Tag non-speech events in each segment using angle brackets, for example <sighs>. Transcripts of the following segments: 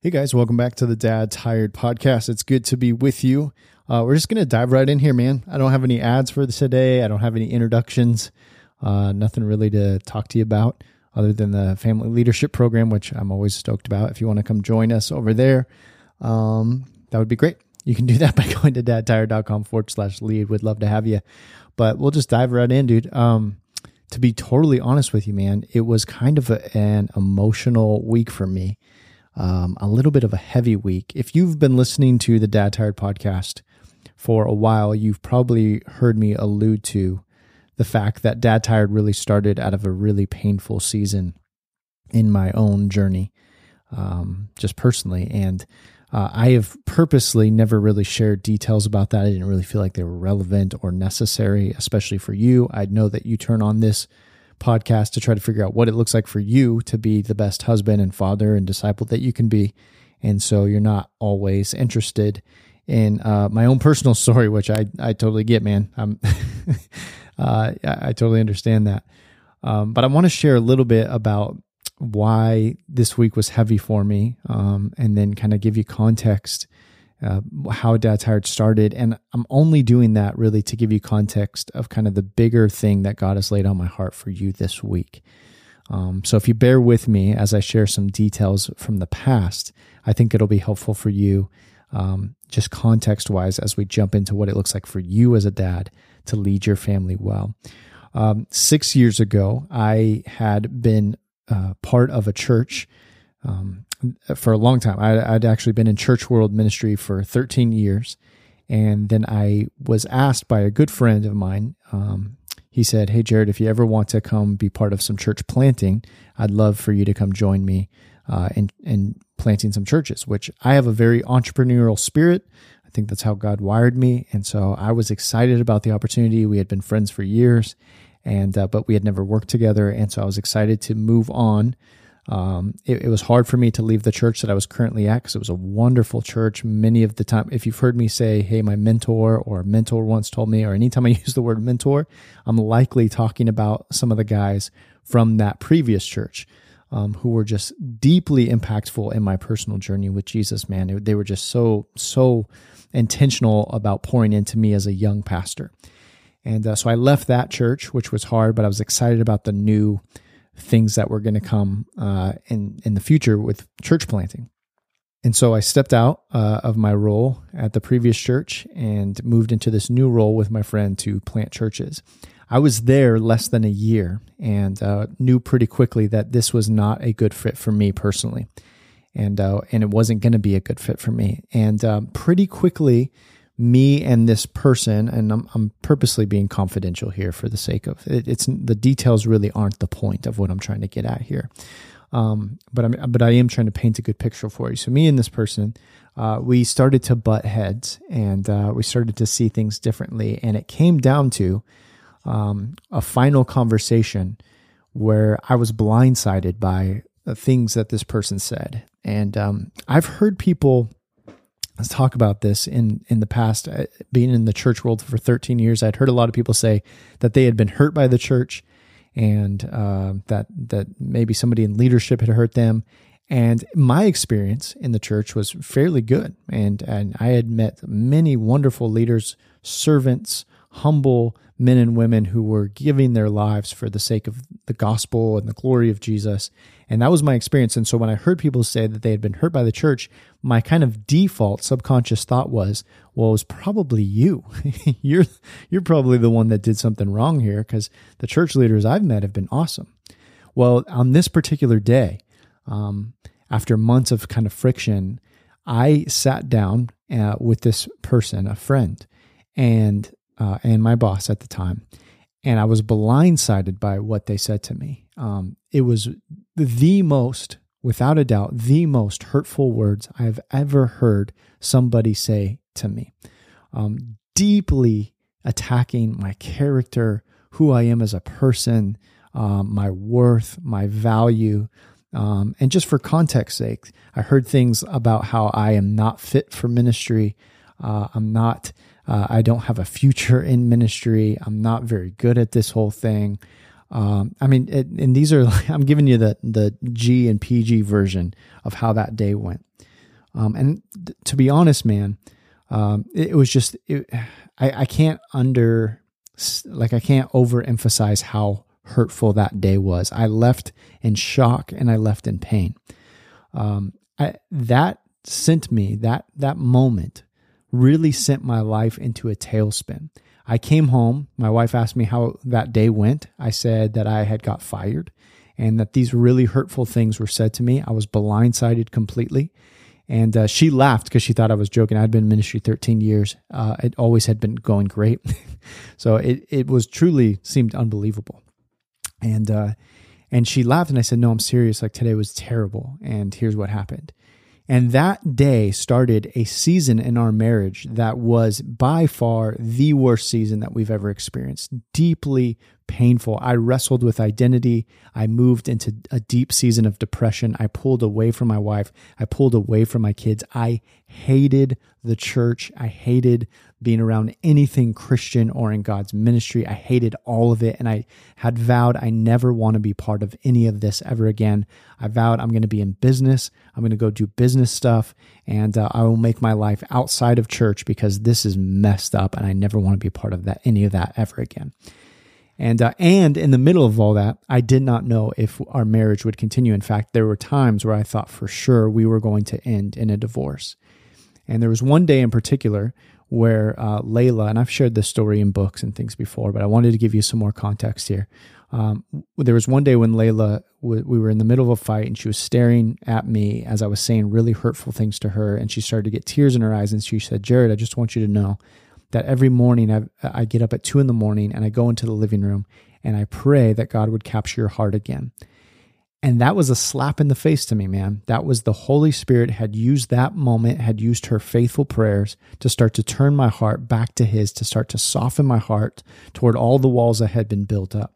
Hey guys, welcome back to the Dad Tired podcast. It's good to be with you. Uh, we're just going to dive right in here, man. I don't have any ads for this today. I don't have any introductions. Uh, nothing really to talk to you about other than the family leadership program, which I'm always stoked about. If you want to come join us over there, um, that would be great. You can do that <laughs> by going to dadtired.com forward slash lead. Would love to have you. But we'll just dive right in, dude. Um, to be totally honest with you, man, it was kind of a, an emotional week for me um, a little bit of a heavy week. If you've been listening to the Dad Tired podcast for a while, you've probably heard me allude to the fact that Dad Tired really started out of a really painful season in my own journey, um, just personally. And uh, I have purposely never really shared details about that. I didn't really feel like they were relevant or necessary, especially for you. I know that you turn on this podcast to try to figure out what it looks like for you to be the best husband and father and disciple that you can be. And so you're not always interested in uh, my own personal <laughs> story, which I, I totally get, man. I'm, <laughs> uh, I, totally understand that. Um, but I want to share a little bit about why this week was heavy for me um, and then kind of give you context uh, how Dad's Tired started. And I'm only doing that really to give you context of kind of the bigger thing that God has laid on my heart for you this week. Um, so if you bear with me as I share some details from the past, I think it'll be helpful for you, um, just context wise, as we jump into what it looks like for you as a dad to lead your family well. Um, six years ago, I had been uh, part of a church um, for a long time. I, would actually been in church world ministry for 13 years. And then I was asked by a good friend of mine. Um, he said, Hey, Jerrad, if you ever want to come be part of some church planting, I'd love for you to come join me uh, in, in planting some churches, which I have a very entrepreneurial spirit. I think that's how God wired me. And so I was excited about the opportunity. We had been friends for years, and uh, but we had never worked together. And so I was excited to move on um, it, it, was hard for me to leave the church that I was currently at because it was a wonderful church. Many of the time, if you've heard me say, "Hey, my mentor" or "mentor once told me," or anytime I <laughs> use the word mentor, I'm likely talking about some of the guys from that previous church um, who were just deeply impactful in my personal journey with Jesus. Man, they were just so so intentional about pouring into me as a young pastor. And uh, so I left that church, which was hard, but I was excited about the new things that were going to come uh, in in the future with church planting. And so I stepped out uh, of my role at the previous church and moved into this new role with my friend to plant churches. I was there less than a year and uh, knew pretty quickly that this was not a good fit for me personally, and uh, and it wasn't going to be a good fit for me. And um, pretty quickly, me and this person, and I'm, I'm purposely being confidential here for the sake of it, it's the details really aren't the point of what I'm trying to get at here. Um, but I'm, but I am trying to paint a good picture for you. So me and this person, uh, we started to butt heads and uh, we started to see things differently, and it came down to um, a final conversation where I was blindsided by the things that this person said, and um, I've heard people let's talk about this in in the past uh, being in the church world for 13 years i'd heard a lot of people say that they had been hurt by the church and uh, that that maybe somebody in leadership had hurt them and my experience in the church was fairly good and and i had met many wonderful leaders servants humble men and women who were giving their lives for the sake of the gospel and the glory of Jesus. And that was my experience. And so when I heard people say that they had been hurt by the church, my kind of default subconscious thought was, well, it was probably you. <laughs> you're you're probably the one that did something wrong here because the church leaders I've met have been awesome. Well, on this particular day, um, after months of kind of friction, I sat down uh, with this person, a friend, and uh, and my boss at the time, and I was blindsided by what they said to me. Um, it was the most, without a doubt, the most hurtful words I have ever heard somebody say to me. Um, deeply attacking my character, who I am as a person, um, my worth, my value. Um, and just for context sake, I heard things about how I am not fit for ministry. Uh, I'm not uh, I don't have a future in ministry. I'm not very good at this whole thing. Um, I mean, it, and these are <laughs> I'm giving you the the G and PG version of how that day went. Um, and th- to be honest, man, um, it, it, was just it, <sighs> I, I can't under like I can't overemphasize how hurtful that day was. I left in shock and I left in pain. Um, I, that sent me that that moment really sent my life into a tailspin. I came home. My wife asked me how that day went. I said that I had got fired and that these really hurtful things were said to me. I was blindsided completely. And uh, she laughed because she thought I was joking. I'd been in ministry 13 years. Uh, it always had been going great. <laughs> so it, it was truly seemed unbelievable. And, uh, and she laughed and I said, no, I'm serious. Like today was terrible. And here's what happened. And that day started a season in our marriage that was by far the worst season that we've ever experienced. Deeply painful. I wrestled with identity. I moved into a deep season of depression. I pulled away from my wife. I pulled away from my kids. I hated the church. I hated being around anything Christian or in God's ministry. I hated all of it. And I had vowed I never want to be part of any of this ever again. I vowed I'm going to be in business. I'm going to go do business stuff and uh, I will make my life outside of church because this is messed up and I never want to be part of that, any of that ever again. And uh, and in the middle of all that, I did not know if our marriage would continue. In fact, there were times where I thought for sure we were going to end in a divorce. And there was one day in particular where uh, Layla, and I've shared this story in books and things before, but I wanted to give you some more context here. Um, there was one day when Layla, we were in the middle of a fight and she was staring at me as I was saying really hurtful things to her. And she started to get tears in her eyes. And she said, Jerrad, I just want you to know that every morning I, I get up at two in the morning and I go into the living room and I pray that God would capture your heart again. And that was a slap in the face to me, man. That was the Holy Spirit had used that moment, had used her faithful prayers to start to turn my heart back to His, to start to soften my heart toward all the walls that had been built up.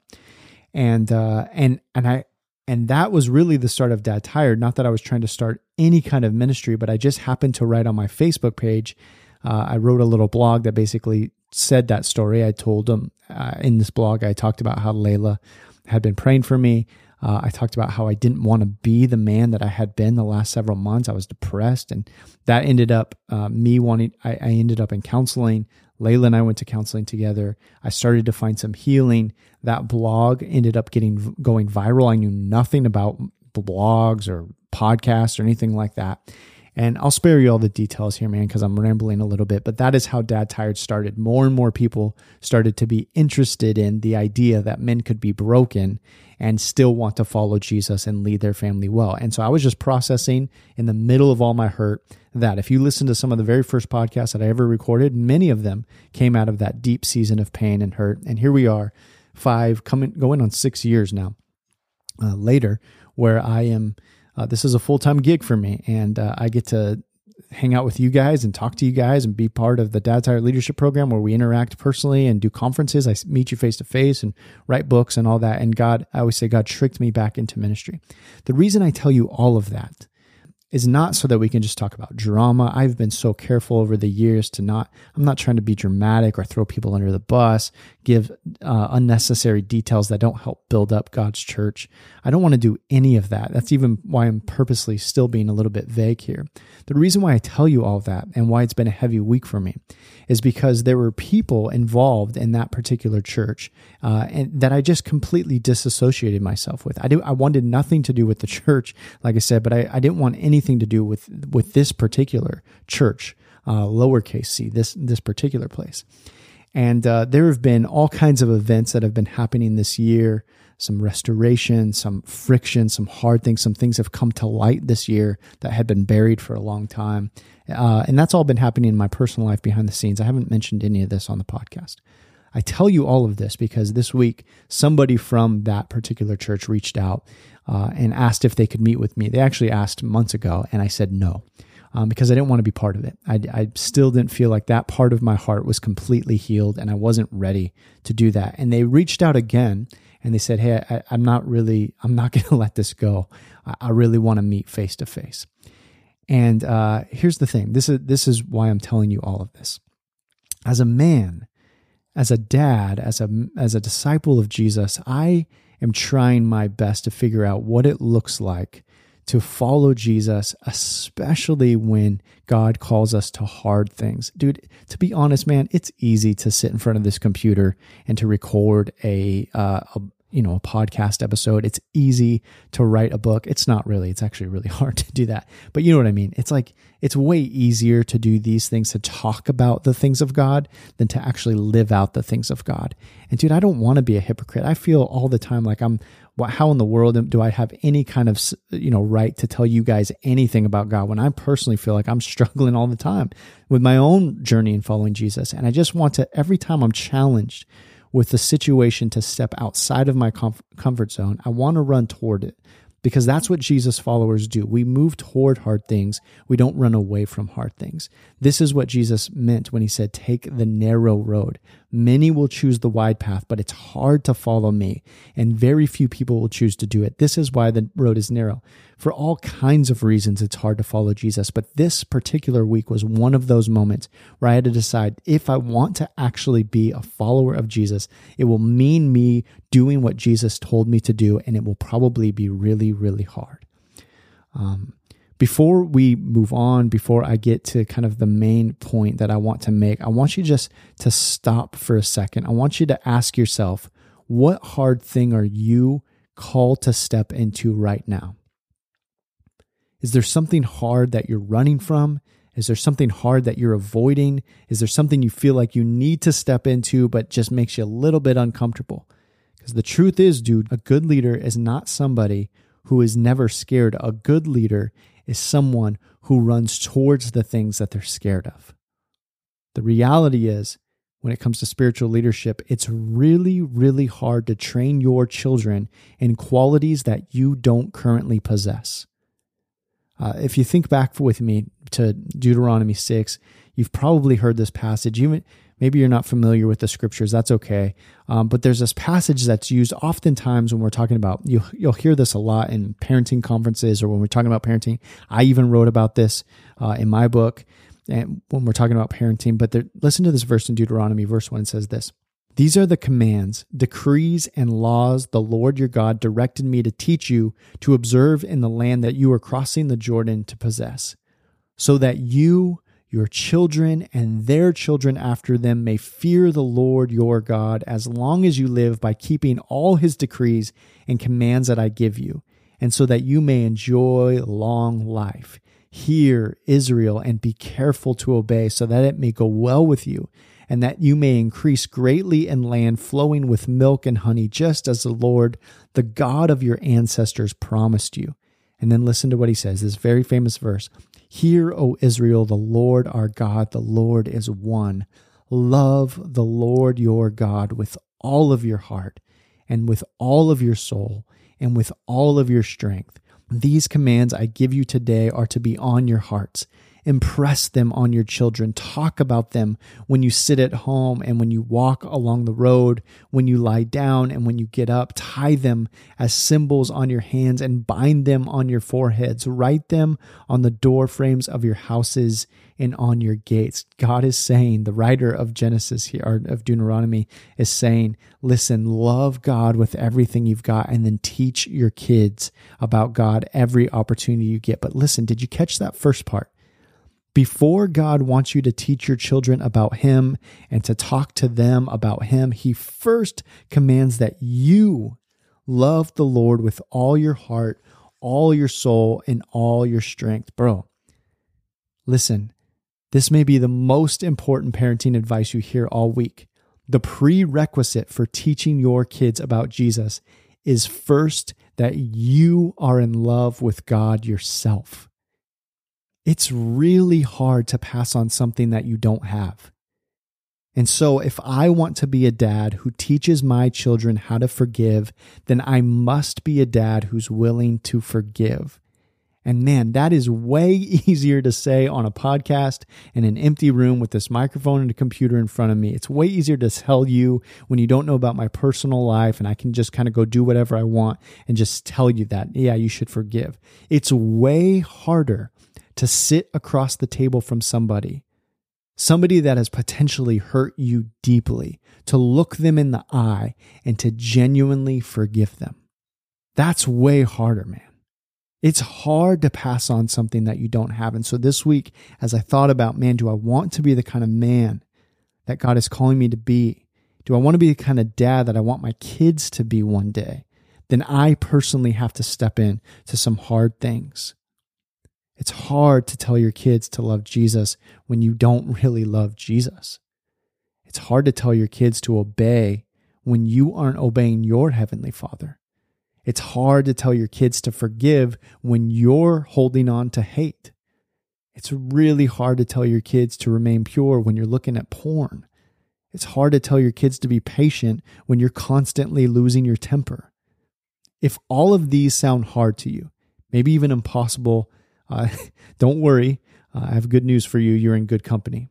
And uh, and and I and that was really the start of Dad Tired. Not that I was trying to start any kind of ministry, but I just happened to write on my Facebook page. Uh, I wrote a little blog that basically said that story. I told them uh, in this blog. I talked about how Layla had been praying for me. Uh, I talked about how I didn't want to be the man that I had been the last several months. I was depressed, and that ended up uh, me wanting. I, I, ended up in counseling. Layla and I went to counseling together. I started to find some healing. That blog ended up getting going viral. I knew nothing about blogs or podcasts or anything like that. And I'll spare you all the details here, man, because I'm rambling a little bit. But that is how Dad Tired started. More and more people started to be interested in the idea that men could be broken and still want to follow Jesus and lead their family well. And so I was just processing in the middle of all my hurt that if you listen to some of the very first podcasts that I ever recorded, many of them came out of that deep season of pain and hurt. And here we are, five, coming, going on six years now uh, later, where I am uh, this is a full time gig for me, and uh, I get to hang out with you guys and talk to you guys and be part of the Dad Tired Leadership Program where we interact personally and do conferences. I meet you face to face and write books and all that. And God, I always say, God tricked me back into ministry. The reason I tell you all of that is not so that we can just talk about drama. I've been so careful over the years to not, I'm not trying to be dramatic or throw people under the bus, give uh, unnecessary details that don't help build up God's church. I don't want to do any of that. That's even why I'm purposely still being a little bit vague here. The reason why I tell you all that and why it's been a heavy week for me is because there were people involved in that particular church uh, and that I just completely disassociated myself with. I, do, I wanted nothing to do with the <laughs> church, like I said, but I, I didn't want any anything to do with with this particular church, uh, lowercase c, this this particular place. And uh, there have been all kinds of events that have been happening this year. Some restoration, some friction, some hard things. Some things have come to light this year that had been buried for a long time, uh, and that's all been happening in my personal life behind the scenes. I haven't mentioned any of this on the podcast. I tell you all of this because this week somebody from that particular church reached out uh, and asked if they could meet with me. They actually asked months ago, and I said no. Um, because I didn't want to be part of it. I, I, still didn't feel like that part of my heart was completely healed and I wasn't ready to do that. And they reached out again and they said, Hey, I, am not really, I'm not <laughs> going to let this go. I, I really want to meet face to face. And uh, here's the thing this is, this is why I'm telling you all of this. As a man, as a dad, as a as a disciple of Jesus, I am trying my best to figure out what it looks like to follow Jesus, especially when God calls us to hard things. Dude, to be honest, man, it's easy to sit in front of this computer and to record a, uh, a you know, a podcast episode. It's easy to write a book. It's not really, it's actually really <laughs> hard to do that. But you know what I mean? It's like, it's way easier to do these things, to talk about the things of God than to actually live out the things of God. And dude, I don't want to be a hypocrite. I feel all the time like I'm, how in the world do I have any kind of, you know, right to tell you guys anything about God when I personally feel like I'm <laughs> struggling all the time with my own journey in following Jesus. And I just want to, every time I'm challenged, with the situation to step outside of my comf- comfort zone, I want to run toward it because that's what Jesus followers do. We move toward hard things. We don't run away from hard things. This is what Jesus meant when he said, Take the narrow road. Many will choose the wide path, but it's hard to follow me, and very few people will choose to do it. This is why the road is narrow. For all kinds of reasons, it's hard to follow Jesus, but this particular week was one of those moments where I had to decide if I want to actually be a follower of Jesus, it will mean me doing what Jesus told me to do, and it will probably be really, really hard. Um, before we move on, before I get to kind of the main point that I want to make, I want you just to stop for a second. I want you to ask yourself, what hard thing are you called to step into right now? Is there something hard that you're running from? Is there something hard that you're avoiding? Is there something you feel like you need to step into, but just makes you a little bit uncomfortable? Because the truth is, dude, a good leader is not somebody who is never scared. A good leader is someone who runs towards the things that they're scared of. The reality is, when it comes to spiritual leadership, it's really, really hard to train your children in qualities that you don't currently possess. Uh, if you think back with me to Deuteronomy 6, you've probably heard this passage. Even maybe you're not familiar with the scriptures, that's okay. Um, but there's this passage that's used oftentimes when we're talking about, you, you'll hear this a lot in parenting conferences or when we're talking about parenting. I even wrote about this uh, in my book and when we're talking about parenting. But there, listen to this verse in Deuteronomy, verse 1 says this These are the commands, decrees, and laws the Lord your God directed me to teach you to observe in the land that you are crossing the Jordan to possess, so that you your children and their children after them may fear the Lord your God as long as you live by keeping all his decrees and commands that I give you, and so that you may enjoy long life. Hear, Israel, and be careful to obey, so that it may go well with you, and that you may increase greatly in land flowing with milk and honey, just as the Lord, the God of your ancestors, promised you. And then listen to what he says, this very famous verse. Hear, O Israel, the Lord our God, the Lord is one. Love the Lord your God with all of your heart and with all of your soul and with all of your strength. These commands I give you today are to be on your hearts. Impress them on your children. Talk about them when you sit at home and when you walk along the road, when you lie down and when you get up. Tie them as symbols on your hands and bind them on your foreheads. Write them on the door frames of your houses and on your gates. God is saying, the writer of Genesis here, or of Deuteronomy, is saying, listen, love God with everything you've got, and then teach your kids about God every opportunity you get. But listen, did you catch that first part? Before God wants you to teach your children about Him and to talk to them about Him, He first commands that you love the Lord with all your heart, all your soul, and all your strength. Bro, listen, this may be the most important parenting advice you hear all week. The prerequisite for teaching your kids about Jesus is first that you are in love with God yourself it's really hard to pass on something that you don't have. And so, if I want to be a dad who teaches my children how to forgive, then I must be a dad who's willing to forgive. And man, that is way <laughs> easier to say on a podcast in an empty room with this microphone and a computer in front of me. It's way easier to tell you when you don't know about my personal life and I can just kind of go do whatever I want and just tell you that, yeah, you should forgive. It's way harder to sit across the table from somebody, somebody that has potentially hurt you deeply, to look them in the eye and to genuinely forgive them. That's way harder, man. It's hard to pass on something that you don't have. And so this week, as I thought about, man, do I want to be the kind of man that God is calling me to be? Do I want to be the kind of dad that I want my kids to be one day? Then I personally have to step in to some hard things. It's hard to tell your kids to love Jesus when you don't really love Jesus. It's hard to tell your kids to obey when you aren't obeying your heavenly Father. It's hard to tell your kids to forgive when you're holding on to hate. It's really hard to tell your kids to remain pure when you're looking at porn. It's hard to tell your kids to be patient when you're constantly losing your temper. If all of these sound hard to you, maybe even impossible, uh, <laughs> don't worry. Uh, I have good news for you. You're in good company.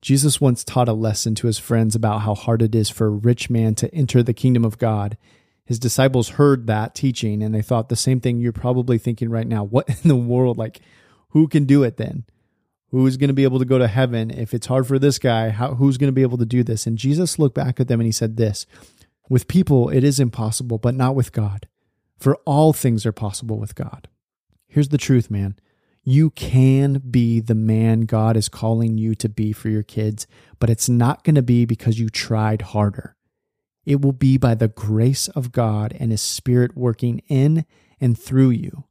Jesus once taught a lesson to his friends about how hard it is for a rich man to enter the kingdom of God his disciples heard that teaching and they thought the same thing you're probably thinking right now. What <laughs> in the world? Like, who can do it then? Who's going to be able to go to heaven? If it's hard for this guy, how, who's going to be able to do this? And Jesus looked back at them and he said this With people, it is impossible, but not with God. For all things are possible with God. Here's the truth, man. You can be the man God is calling you to be for your kids, but it's not going to be because you tried harder. It will be by the grace of God and His Spirit working in and through you.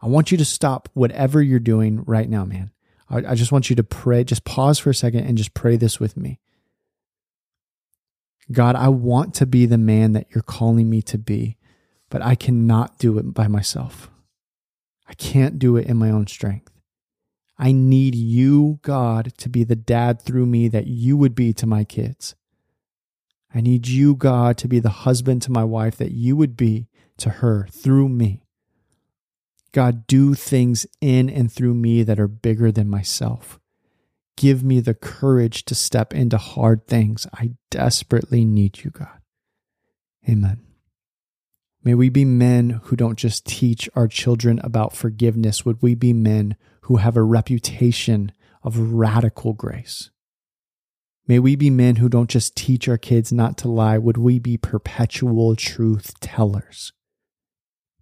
I want you to stop whatever you're doing right now, man. I, just want you to pray. Just pause for a second and just pray this with me. God, I want to be the man that you're calling me to be, but I cannot do it by myself. I can't do it in my own strength. I need you, God, to be the dad through me that you would be to my kids. I need you, God, to be the husband to my wife that you would be to her through me. God, do things in and through me that are bigger than myself. Give me the courage to step into hard things. I desperately need you, God. Amen. May we be men who don't just teach our children about forgiveness. Would we be men who have a reputation of radical grace? May we be men who don't just teach our kids not to lie. Would we be perpetual truth tellers?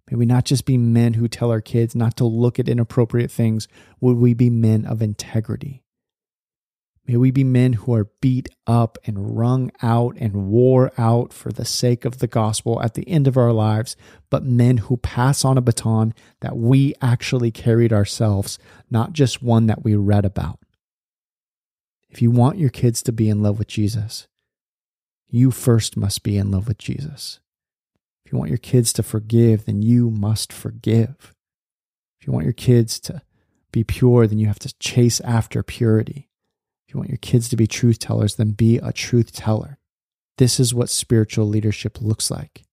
May we not just be men who tell our kids not to look at inappropriate things. Would we be men of integrity? May we be men who are beat up and wrung out and wore out for the sake of the gospel at the end of our lives, but men who pass on a baton that we actually carried ourselves, not just one that we read about. If you want your kids to be in love with Jesus, you first must be in love with Jesus. If you want your kids to forgive, then you must forgive. If you want your kids to be pure, then you have to chase after purity. You want your kids to be truth tellers, then be a truth teller. This is what spiritual leadership looks like.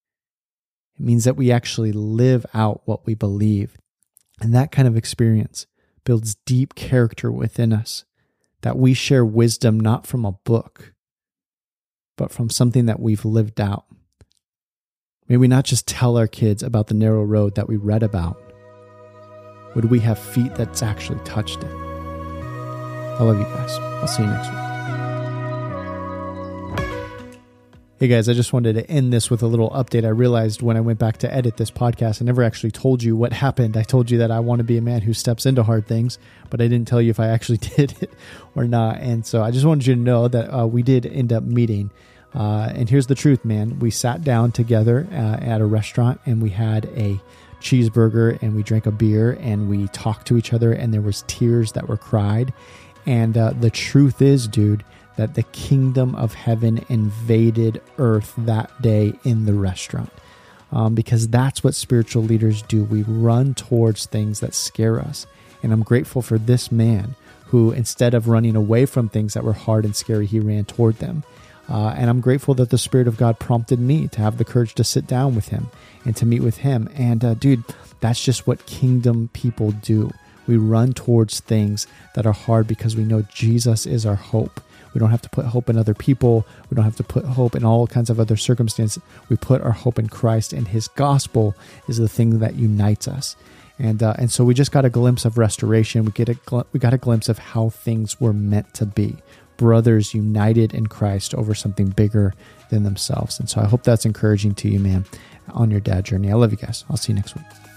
It means that we actually live out what we believe. And that kind of experience builds deep character within us that we share wisdom not from a book, but from something that we've lived out. May we not just tell our kids about the narrow road that we read about. Would we have feet that's actually touched it? I love you guys. I'll see you next week. Hey guys, I just wanted to end this with a little update. I realized when I went back to edit this podcast, I never actually told you what <laughs> happened. I told you that I want to be a man who steps into hard things, but I didn't tell you if I actually <laughs> did it or not. And so I just wanted you to know that uh, we did end up meeting. Uh, and here's the truth, man. We sat down together uh, at a restaurant and we had a cheeseburger and we drank a beer and we talked to each other and there was tears that were cried. And uh, the truth is, dude, that the kingdom of heaven invaded earth that day in the restaurant. Um, because that's what spiritual leaders do. We run towards things that scare us. And I'm grateful for this man who, instead of running away from things that were hard and scary, he ran toward them. Uh, and I'm grateful that the Spirit of God prompted me to have the courage to sit down with him and to meet with him. And, uh, dude, that's just what kingdom people do. We run towards things that are hard because we know Jesus is our hope. We don't have to put hope in other people. We don't have to put hope in all kinds of other circumstances. We put our hope in Christ, and His gospel is the thing that unites us. And uh, and so we just got a glimpse of restoration. We get a gl- we got a glimpse of how things were meant to be. Brothers united in Christ over something bigger than themselves. And so I hope that's encouraging to you, man, on your dad journey. I love you guys. I'll see you next week.